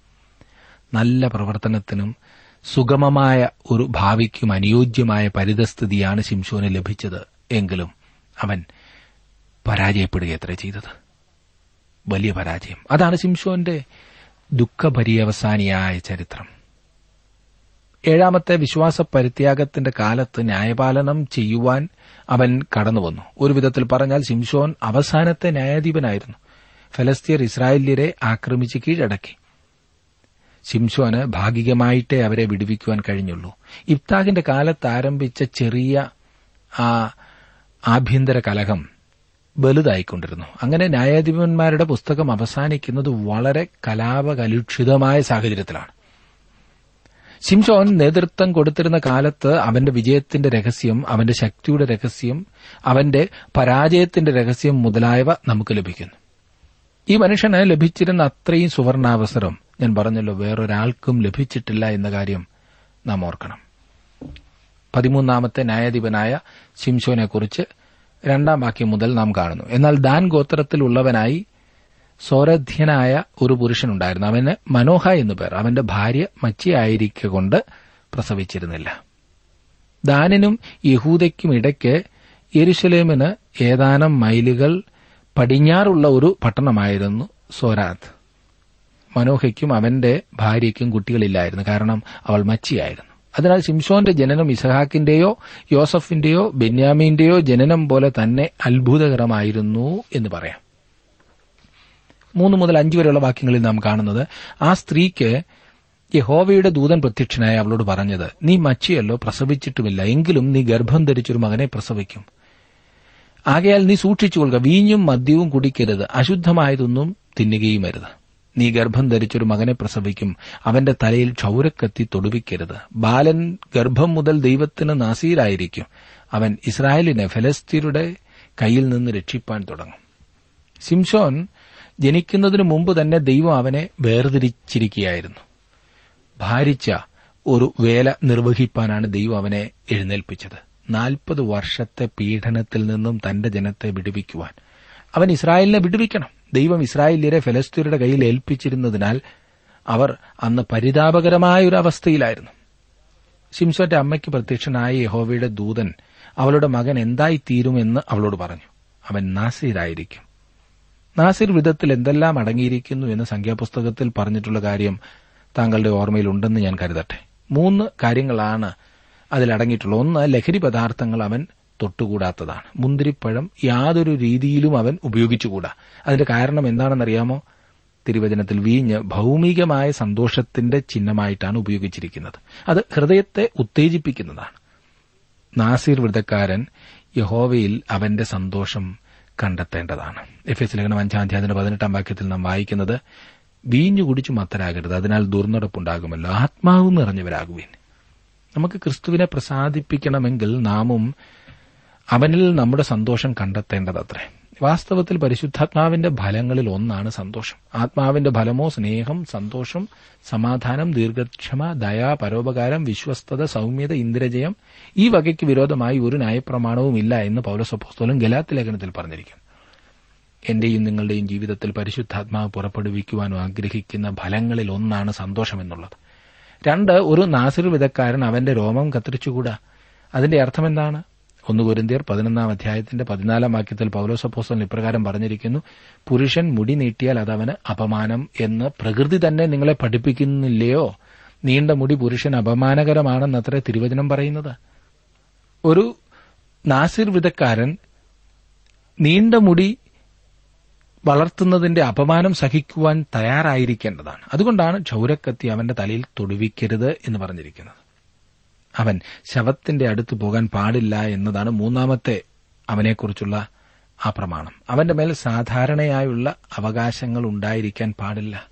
നല്ല പ്രവർത്തനത്തിനും സുഗമമായ ഒരു ഭാവിക്കും അനുയോജ്യമായ പരിതസ്ഥിതിയാണ് ശിംഷോന് ലഭിച്ചത് എങ്കിലും അവൻ പരാജയപ്പെടുകയത്ര ചെയ്തത്. വലിയ പരാജയം. അതാണ് ശിംഷോന്റെ ദുഃഖപര്യവസാനിയായ ചരിത്രം. ഏഴാമത്തെ വിശ്വാസ പരിത്യാഗത്തിന്റെ കാലത്ത് ന്യായപാലനം ചെയ്യുവാൻ അവൻ കടന്നുവന്നു. ഒരു വിധത്തിൽ പറഞ്ഞാൽ ശിംഷോൻ അവസാനത്തെ ന്യായാധിപനായിരുന്നു. ഫലസ്തീർ ഇസ്രായേല്യരെ ആക്രമിച്ച് കീഴടക്കി. ശിംഷോന് ഭാഗികമായിട്ടേ അവരെ വിടുവിക്കുവാൻ കഴിഞ്ഞുള്ളൂ. ഇഫ്താഖിന്റെ കാലത്ത് ആരംഭിച്ച ചെറിയ ആ ആഭ്യന്തര കലഹം വലുതായിക്കൊണ്ടിരുന്നു. അങ്ങനെ ന്യായാധിപന്മാരുടെ പുസ്തകം അവസാനിക്കുന്നത് വളരെ കലാപകലുഷിതമായ സാഹചര്യത്തിലാണ്. ശിംഷോൻ നേതൃത്വം കൊടുത്തിരുന്ന കാലത്ത് അവന്റെ വിജയത്തിന്റെ രഹസ്യം അവന്റെ ശക്തിയുടെ രഹസ്യം അവന്റെ പരാജയത്തിന്റെ രഹസ്യം മുതലായവ നമുക്ക് ലഭിക്കുന്നു. ഈ മനുഷ്യന് ലഭിച്ചിരുന്ന അത്രയും സുവർണാവസരം ഞാൻ പറഞ്ഞല്ലോ വേറൊരാൾക്കും ലഭിച്ചിട്ടില്ല എന്ന കാര്യം നാം ഓർക്കണം. പതിമൂന്നാമത്തെ ന്യായാധിപനായ ശിംഷോനെക്കുറിച്ച് രണ്ടാം വാക്യം മുതൽ നാം കാണുന്നു. എന്നാൽ ദാൻ ഗോത്രത്തിലുള്ളവനായി സോരധ്യനായ ഒരു പുരുഷനുണ്ടായിരുന്നു. അവന് മനോഹ എന്നു പേർ. അവന്റെ ഭാര്യ മച്ചിയായിരിക്കൊണ്ട് പ്രസവിച്ചിരുന്നില്ല. ദാനിനും യഹൂദയ്ക്കും ഇടയ്ക്ക് യെരുശലേമിന് ഏതാനും മൈലുകൾ പടിഞ്ഞാറുള്ള ഒരു പട്ടണമായിരുന്നു സോരാത്ത്. മനോഹയ്ക്കും അവന്റെ ഭാര്യയ്ക്കും കുട്ടികളില്ലായിരുന്നു. കാരണം അവൾ മച്ചിയായിരുന്നു. അതിനാൽ ശിംഷോന്റെ ജനനം ഇസഹാക്കിന്റെയോ യോസഫിന്റെയോ ബെന്യാമിന്റെയോ ജനനം പോലെ തന്നെ അത്ഭുതകരമായിരുന്നു എന്ന് പറയാം. മൂന്ന് മുതൽ അഞ്ചു വരെയുള്ള വാക്യങ്ങളിൽ നാം കാണുന്നത് ആ സ്ത്രീക്ക് യഹോവയുടെ ദൂതൻ പ്രത്യക്ഷനായി അവളോട് പറഞ്ഞത് നീ മച്ചിയല്ലോ പ്രസവിച്ചിട്ടുമില്ല. എങ്കിലും നീ ഗർഭം ധരിച്ചൊരു മകനെ പ്രസവിക്കും. ആകയാൽ നീ സൂക്ഷിച്ചുകൊള്ളുക. വീഞ്ഞും മദ്യവും കുടിക്കരുത്. അശുദ്ധമായതൊന്നും തിന്നുകയുമരുത് നീ ഗർഭം ധരിച്ചൊരു മകനെ പ്രസവിക്കും. അവന്റെ തലയിൽ ക്ഷൗരക്കത്തി തൊടുവിക്കരുത്. ബാലൻ ഗർഭം മുതൽ ദൈവത്തിന് നാസിയിലായിരിക്കും അവൻ ഇസ്രായേലിനെ ഫലസ്തീനയുടെ കയ്യിൽ നിന്ന് രക്ഷിപ്പാൻ തുടങ്ങും. സിംഷോൻ ജനിക്കുന്നതിനു മുമ്പ് തന്നെ ദൈവം അവനെ വേർതിരിച്ചിരിക്കുകയായിരുന്നു. ഭാരിച്ച ഒരു വേല നിർവഹിപ്പാനാണ് ദൈവം അവനെ എഴുന്നേൽപ്പിച്ചത്. നാൽപ്പത് വർഷത്തെ പീഡനത്തിൽ നിന്നും തന്റെ ജനത്തെ വിടുവിക്കുവാൻ. അവൻ ഇസ്രായേലിനെ വിടുവിക്കണം. ദൈവം ഇസ്രായേല്യരെ ഫലസ്തീനയുടെ കയ്യിൽ ഏൽപ്പിച്ചിരുന്നതിനാൽ അവർ അന്ന് പരിതാപകരമായ ഒരു അവസ്ഥയിലായിരുന്നു ശിംസോന്റെ അമ്മയ്ക്ക് പ്രത്യക്ഷനായ യഹോവയുടെ ദൂതൻ അവളുടെ മകൻ എന്തായി തീരുമെന്ന് അവളോട് പറഞ്ഞു. അവൻ നാസിരായിരിക്കും. നാസിർ വിധത്തിൽ എന്തെല്ലാം അടങ്ങിയിരിക്കുന്നു എന്ന് സംഖ്യാപുസ്തകത്തിൽ പറഞ്ഞിട്ടുള്ള കാര്യം താങ്കളുടെ ഓർമ്മയിലുണ്ടെന്ന് ഞാൻ കരുതട്ടെ. മൂന്ന് കാര്യങ്ങളാണ് അതിലടങ്ങിയിട്ടുള്ളത് ഒന്ന് ലഹരി പദാർത്ഥങ്ങൾ അവൻ തൊട്ടുകൂടാത്തതാണ്. മുന്തിരിപ്പഴം യാതൊരു രീതിയിലും അവൻ ഉപയോഗിച്ചുകൂടാ. അതിന്റെ കാരണം എന്താണെന്നറിയാമോ? തിരുവചനത്തിൽ വീഞ്ഞ് ഭൗമികമായ സന്തോഷത്തിന്റെ ചിഹ്നമായിട്ടാണ് ഉപയോഗിച്ചിരിക്കുന്നത്. അത് ഹൃദയത്തെ ഉത്തേജിപ്പിക്കുന്നതാണ്. നാസിർ വ്രതക്കാരൻ യഹോവയിൽ അവന്റെ സന്തോഷം കണ്ടെത്തേണ്ടതാണ്. എഫ് എസ് ലേഖനം അഞ്ചാം അധ്യായത്തിന്റെ പതിനെട്ടാം വാക്യത്തിൽ നാം വായിക്കുന്നത് വീഞ്ഞു കുടിച്ചു മത്തരാകരുത് അതിനാൽ ദുർനടപ്പുണ്ടാകുമല്ലോ. ആത്മാവ് നിറഞ്ഞവരാകുവിൻ. നമുക്ക് ക്രിസ്തുവിനെ പ്രസാദിപ്പിക്കണമെങ്കിൽ നാമും അവനിൽ നമ്മുടെ സന്തോഷം കണ്ടെത്തേണ്ടതത്രേ. വാസ്തവത്തിൽ പരിശുദ്ധാത്മാവിന്റെ ഫലങ്ങളിൽ ഒന്നാണ് സന്തോഷം. ആത്മാവിന്റെ ഫലമോ സ്നേഹം സന്തോഷം സമാധാനം ദീർഘക്ഷമ ദയ പരോപകാരം വിശ്വസ്തത സൌമ്യത ഇന്ദ്രജയം ഈ വകയ്ക്ക് വിരോധമായി ഒരു ന്യായപ്രമാണവും ഇല്ല എന്ന് പൌരസഭോസ്തോലും ഗലാത്ത് ലേഖനത്തിൽ പറഞ്ഞിരിക്കുന്നു. എന്റെയും നിങ്ങളുടെയും ജീവിതത്തിൽ പരിശുദ്ധാത്മാവ് പുറപ്പെടുവിക്കുവാനും ആഗ്രഹിക്കുന്ന ഫലങ്ങളിൽ ഒന്നാണ് സന്തോഷമെന്നുള്ളത് രണ്ട് ഒരു നാസിർ വിധക്കാരൻ അവന്റെ രോമം കത്തിരിച്ചുകൂടാ? അതിന്റെ അർത്ഥം എന്താണ് ഒന്ന് കുരിന്തിയർ പതിനൊന്നാം അധ്യായത്തിന്റെ പതിനാലാം വാക്യത്തിൽ പൌലോസപ്പോസ്റ്റൽ ഇപ്രകാരം പറഞ്ഞിരിക്കുന്നു പുരുഷൻ മുടി നീട്ടിയാൽ അതവന് അപമാനം എന്ന് പ്രകൃതി തന്നെ നിങ്ങളെ പഠിപ്പിക്കുന്നില്ലയോ? നീണ്ട മുടി പുരുഷൻ അപമാനകരമാണെന്നത്രേ തിരുവചനം പറയുന്നത്. ഒരു നാസിർ വിധക്കാരൻ നീണ്ട മുടി വളർത്തുന്നതിന്റെ അപമാനം സഹിക്കുവാൻ തയ്യാറായിരിക്കേണ്ടതാണ്. അതുകൊണ്ടാണ് ക്ഷൗരക്കത്തി അവന്റെ തലയിൽ തൊടുവിക്കരുത് എന്ന് പറഞ്ഞിരിക്കുന്നത്. അവൻ ശവത്തിന്റെ അടുത്ത് പോകാൻ പാടില്ല എന്നതാണ് മൂന്നാമത്തെ അവനെക്കുറിച്ചുള്ള ആ പ്രമാണം. അവന്റെ മേൽ സാധാരണയായുള്ള അവകാശങ്ങൾ ഉണ്ടായിരിക്കാൻ പാടില്ല.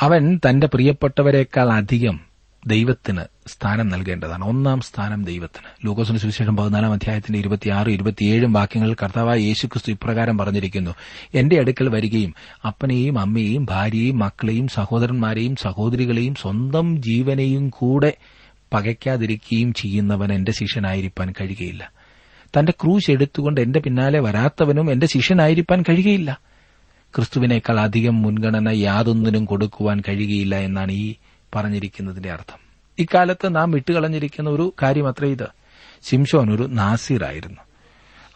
അവൻ തന്റെ പ്രിയപ്പെട്ടവരെക്കാൾ അധികം ദൈവത്തിന് സ്ഥാനം നൽകേണ്ടതാണ്. ഒന്നാം സ്ഥാനം ദൈവത്തിന്. ലൂക്കോസിന് സുവിശേഷം പതിനാലാം അധ്യായത്തിന്റെ ഇരുപത്തിയാറ് ഇരുപത്തിയേഴും വാക്യങ്ങളിൽ കർത്താവായ യേശുക്രിസ്തു ഇപ്രകാരം പറഞ്ഞിരിക്കുന്നു. എന്റെ അടുക്കൽ വരികയും അപ്പനെയും അമ്മയെയും ഭാര്യയെയും മക്കളെയും സഹോദരന്മാരെയും സഹോദരികളെയും സ്വന്തം ജീവനെയും കൂടെ പകയ്ക്കാതിരിക്കുകയും ചെയ്യുന്നവൻ എന്റെ ശിഷ്യനായിരിക്കാൻ കഴിയുകയില്ല. തന്റെ ക്രൂശ് എടുത്തുകൊണ്ട് എന്റെ പിന്നാലെ വരാത്തവനും എന്റെ ശിഷ്യനായിരിക്കാൻ കഴിയുകയില്ല. ക്രിസ്തുവിനേക്കാൾ അധികം മുൻഗണന യാതൊന്നിനും കൊടുക്കുവാൻ കഴിയുകയില്ല എന്നാണ് ഈ പറഞ്ഞിരിക്കുന്നതിന്റെ അർത്ഥം. ഇക്കാലത്ത് നാം വിട്ടുകളഞ്ഞിരിക്കുന്ന ഒരു കാര്യമത്ര ഇത്. ശിംഷോൻ ഒരു നാസീറായിരുന്നു.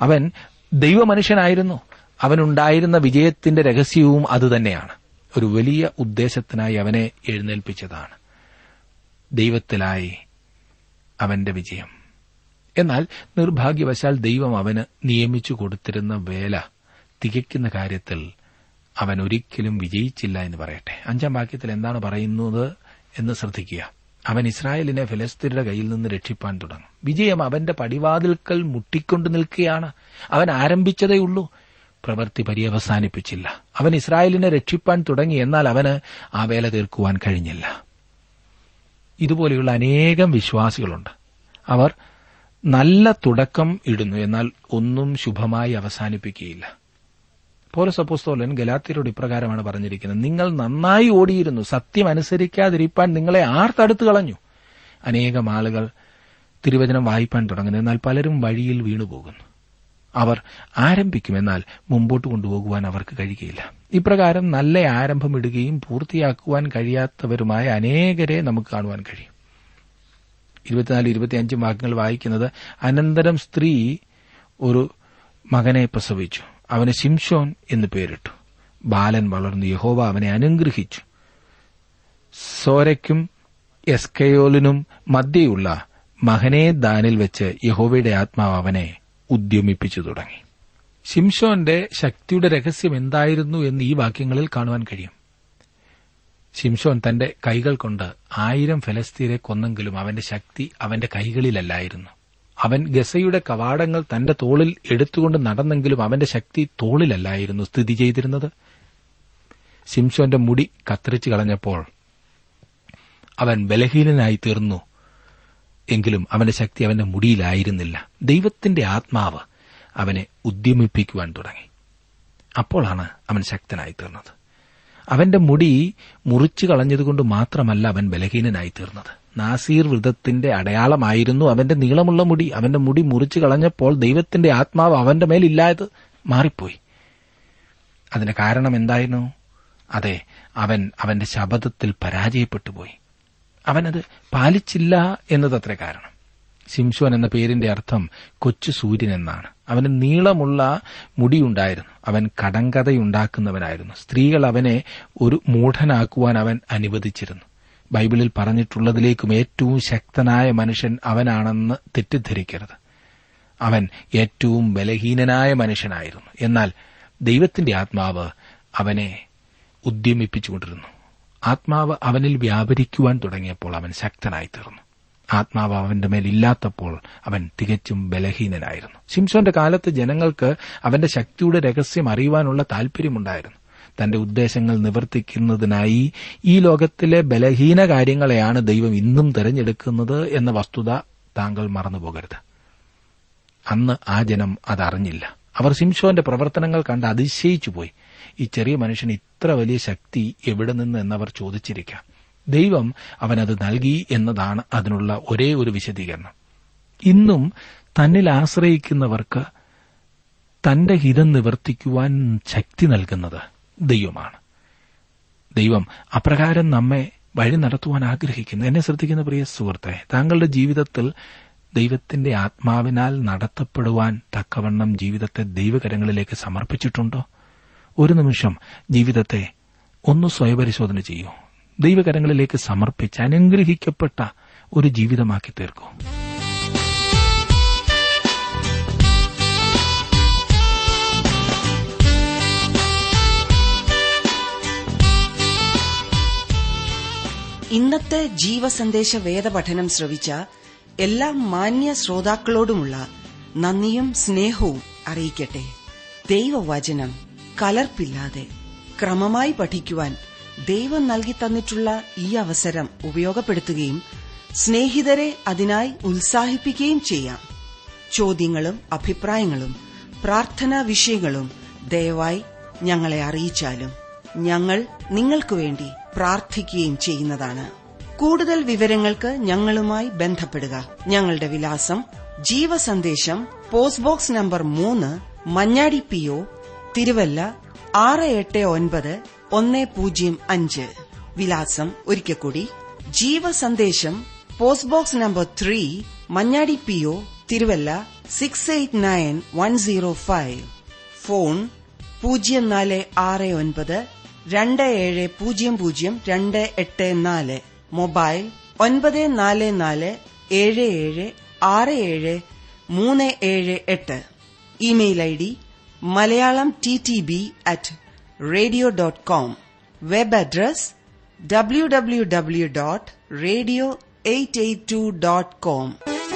അവൻ ദൈവമനുഷ്യനായിരുന്നു. അവനുണ്ടായിരുന്ന വിജയത്തിന്റെ രഹസ്യവും അതുതന്നെയാണ്. ഒരു വലിയ ഉദ്ദേശത്തിനായി അവനെ എഴുന്നേൽപ്പിച്ചതാണ്. ദൈവത്തിലായി അവന്റെ വിജയം. എന്നാൽ നിർഭാഗ്യവശാൽ ദൈവം അവന് നിയമിച്ചു കൊടുത്തിരുന്ന വേല തികയ്ക്കുന്ന കാര്യത്തിൽ അവൻ ഒരിക്കലും വിജയിച്ചില്ല എന്ന് പറയട്ടെ. അഞ്ചാം വാക്യത്തിൽ എന്താണ് പറയുന്നത് എന്ന് ശ്രദ്ധിക്കുക. അവൻ ഇസ്രായേലിനെ ഫിലസ്തീനയുടെ കയ്യിൽ നിന്ന് രക്ഷിപ്പാൻ തുടങ്ങും. വിജയം അവന്റെ പടിവാതിൽക്കൽ മുട്ടിക്കൊണ്ട് നിൽക്കുകയാണ്. അവൻ ആരംഭിച്ചതേയുള്ളൂ പ്രവൃത്തി പര്യവസാനിപ്പിച്ചില്ല. അവൻ ഇസ്രായേലിനെ രക്ഷിപ്പാൻ തുടങ്ങി എന്നാൽ അവന് ആ വേല തീർക്കുവാൻ കഴിഞ്ഞില്ല. ഇതുപോലെയുള്ള അനേകം വിശ്വാസികളുണ്ട്. അവർ നല്ല തുടക്കം ഇടുന്നു എന്നാൽ ഒന്നും ശുഭമായി അവസാനിപ്പിക്കുകയില്ല. പോലീസ് അപ്പോസ്തോലൻ ഗലാത്തിയരോട് ഇപ്രകാരമാണ് പറഞ്ഞിരിക്കുന്നത്. നിങ്ങൾ നന്നായി ഓടിയിരുന്നു. സത്യം അനുസരിക്കാതിരിക്കാൻ നിങ്ങളെ ആർ തടുത്തു കളഞ്ഞു. അനേകം ആളുകൾ തിരുവചനം വായിപ്പാൻ തുടങ്ങുന്നു. എന്നാൽ പലരും വഴിയിൽ വീണുപോകുന്നു. അവർ ആരംഭിക്കുമെന്നാൽ മുമ്പോട്ട് കൊണ്ടുപോകുവാൻ അവർക്ക് കഴിയുകയില്ല. ഇപ്രകാരം നല്ല ആരംഭം ഇടുകയും പൂർത്തിയാക്കുവാൻ കഴിയാത്തവരുമായ അനേകരെ നമുക്ക് കാണുവാൻ കഴിയും. ഇരുപത്തിനാല് ഇരുപത്തിയഞ്ചും വാക്യങ്ങൾ വായിക്കുന്നത് അനന്തരം സ്ത്രീ ഒരു മകനെ പ്രസവിച്ചു. അവന് ശിംഷോൻ എന്ന് പേരിട്ടു. ബാലൻ വളർന്നു. യഹോവ അവനെ അനുഗ്രഹിച്ചു. സോരയ്ക്കും എസ്കയോലിനും മധ്യയുള്ള മഹനേ ദാനിൽ വെച്ച് യഹോവയുടെ ആത്മാവ് അവനെ ഉദ്യമിപ്പിച്ചു തുടങ്ങി. ശിംഷോന്റെ ശക്തിയുടെ രഹസ്യം എന്തായിരുന്നു എന്ന് ഈ വാക്യങ്ങളിൽ കാണുവാൻ കഴിയും. ശിംഷോൻ തന്റെ കൈകൾ കൊണ്ട് ആയിരം ഫലസ്തീനെ കൊന്നെങ്കിലും അവന്റെ ശക്തി അവന്റെ കൈകളിലല്ലായിരുന്നു. അവൻ ഗസയുടെ കവാടങ്ങൾ തന്റെ തോളിൽ എടുത്തുകൊണ്ട് നടന്നെങ്കിലും അവന്റെ ശക്തി തോളിലല്ലായിരുന്നു സ്ഥിതി ചെയ്തിരുന്നത്. ശിംഷോന്റെ മുടി കത്തിരിച്ചു കളഞ്ഞപ്പോൾ അവൻ ബലഹീനനായി തീർന്നു. എങ്കിലും അവന്റെ ശക്തി അവന്റെ മുടിയിലായിരുന്നില്ല. ദൈവത്തിന്റെ ആത്മാവ് അവനെ ഉദ്യമിപ്പിക്കുവാൻ തുടങ്ങി. അപ്പോഴാണ് അവൻ ശക്തനായി തീർന്നത്. അവന്റെ മുടി മുറിച്ചു കളഞ്ഞതുകൊണ്ട് മാത്രമല്ല അവൻ ബലഹീനനായി തീർന്നത്. നാസീർ വ്രതത്തിന്റെ അടയാളമായിരുന്നു അവന്റെ നീളമുള്ള മുടി. അവന്റെ മുടി മുറിച്ചു കളഞ്ഞപ്പോൾ ദൈവത്തിന്റെ ആത്മാവ് അവന്റെ മേലില്ലായത് മാറിപ്പോയി. അതിന് കാരണം എന്തായിരുന്നു? അതെ അവൻ അവന്റെ ശബദത്തിൽ പരാജയപ്പെട്ടുപോയി. അവനത് പാലിച്ചില്ല എന്നതത്ര കാരണം. ശിംശോൻ എന്ന പേരിന്റെ അർത്ഥം കൊച്ചു സൂര്യൻ എന്നാണ്. അവന് നീളമുള്ള മുടിയുണ്ടായിരുന്നു. അവൻ കടങ്കഥയുണ്ടാക്കുന്നവനായിരുന്നു. സ്ത്രീകൾ അവനെ ഒരു മൂഢനാക്കുവാൻ അവൻ അനുവദിച്ചിരുന്നു. ബൈബിളിൽ പറഞ്ഞിട്ടുള്ളതിലേക്കും ഏറ്റവും ശക്തനായ മനുഷ്യൻ അവനാണെന്ന് തെറ്റിദ്ധരിക്കരുത്. അവൻ ഏറ്റവും ബലഹീനനായ മനുഷ്യനായിരുന്നു. എന്നാൽ ദൈവത്തിന്റെ ആത്മാവ് അവനെ ഉദ്യമിപ്പിച്ചുകൊണ്ടിരുന്നു. ആത്മാവ് അവനിൽ വ്യാപരിക്കുവാൻ തുടങ്ങിയപ്പോൾ അവൻ ശക്തനായി തീർന്നു ആത്മാവ് അവന്റെ മേൽ ഇല്ലാത്തപ്പോൾ അവൻ തികച്ചും ബലഹീനനായിരുന്നു. ശിംസോന്റെ കാലത്ത് ജനങ്ങൾക്ക് അവന്റെ ശക്തിയുടെ രഹസ്യം അറിയുവാനുള്ള താൽപര്യമുണ്ടായിരുന്നു. തന്റെ ഉദ്ദേശങ്ങൾ നിവർത്തിക്കുന്നതിനായി ഈ ലോകത്തിലെ ബലഹീന കാര്യങ്ങളെയാണ് ദൈവം ഇന്നും തെരഞ്ഞെടുക്കുന്നത് എന്ന വസ്തുത താങ്കൾ മറന്നുപോകരുത്. അന്ന് ആ ജനം അതറിഞ്ഞില്ല. അവർ സിംഷോന്റെ പ്രവർത്തനങ്ങൾ കണ്ട് അതിശയിച്ചുപോയി. ഈ ചെറിയ മനുഷ്യന് ഇത്ര വലിയ ശക്തി എവിടെ നിന്ന് എന്നവർ ചോദിച്ചിരിക്കാം. ദൈവം അവനത് നൽകി എന്നതാണ് അതിനുള്ള ഒരേ ഒരു വിശദീകരണം. ഇന്നും തന്നിൽ ആശ്രയിക്കുന്നവർക്ക് തന്റെ ഹിതം നിവർത്തിക്കുവാൻ ശക്തി നൽകുന്നത് ദൈവമാണ്. ദൈവം അപ്രകാരം നമ്മെ വഴി നടത്തുവാൻ ആഗ്രഹിക്കുന്നു. എന്നെ ശ്രദ്ധിക്കുന്ന പ്രിയ സുഹൃത്തെ താങ്കളുടെ ജീവിതത്തിൽ ദൈവത്തിന്റെ ആത്മാവിനാൽ നടത്തപ്പെടുവാൻ തക്കവണ്ണം ജീവിതത്തെ ദൈവകരങ്ങളിലേക്ക് സമർപ്പിച്ചിട്ടുണ്ടോ? ഒരു നിമിഷം ജീവിതത്തെ ഒന്ന് സ്വയപരിശോധന ചെയ്യൂ. ദൈവകരങ്ങളിലേക്ക് സമർപ്പിച്ച് അനുഗ്രഹിക്കപ്പെട്ട ഒരു ജീവിതമാക്കി തീർക്കൂ. ഇന്നത്തെ ജീവസന്ദേശ വേദപഠനം ശ്രവിച്ച എല്ലാ മാന്യ ശ്രോതാക്കളോടുമുള്ള നന്ദിയും സ്നേഹവും അറിയിക്കട്ടെ. ദൈവവചനം കലർപ്പില്ലാതെ ക്രമമായി പഠിക്കുവാൻ ദൈവം നൽകി തന്നിട്ടുള്ള ഈ അവസരം ഉപയോഗപ്പെടുത്തുകയും സ്നേഹിതരെ അതിനായി ഉത്സാഹിപ്പിക്കുകയും ചെയ്യാം. ചോദ്യങ്ങളും അഭിപ്രായങ്ങളും പ്രാർത്ഥനാ വിഷയങ്ങളും ദയവായി ഞങ്ങളെ അറിയിച്ചാലും ഞങ്ങൾ നിങ്ങൾക്കു വേണ്ടി പ്രാർത്ഥിക്കുകയും ചെയ്യുന്നതാണ്. കൂടുതൽ വിവരങ്ങൾക്ക് ഞങ്ങളുമായി ബന്ധപ്പെടുക. ഞങ്ങളുടെ വിലാസം ജീവസന്ദേശം പോസ്റ്റ് ബോക്സ് നമ്പർ മൂന്ന് മഞ്ഞാടി പി ഒ തിരുവല്ല ആറ് എട്ട് ഒൻപത് ഒന്ന് പൂജ്യം അഞ്ച്. വിലാസം ഒരിക്കൽ കൂടി Jeevasandesham post box number three Manjadi P O Thiruvalla six eight nine one zero five phone പൂജ്യം നാല് ആറ് ഒൻപത് രണ്ട് ഏഴ് പൂജ്യം പൂജ്യം രണ്ട് എട്ട് നാല്. മൊബൈൽ ഒൻപത് നാല് നാല് ഏഴ് ഏഴ് ആറ് ഏഴ് മൂന്ന് ഏഴ് എട്ട്. Email I D Malayalam T T B at radio.com. Web address www.radio882.com.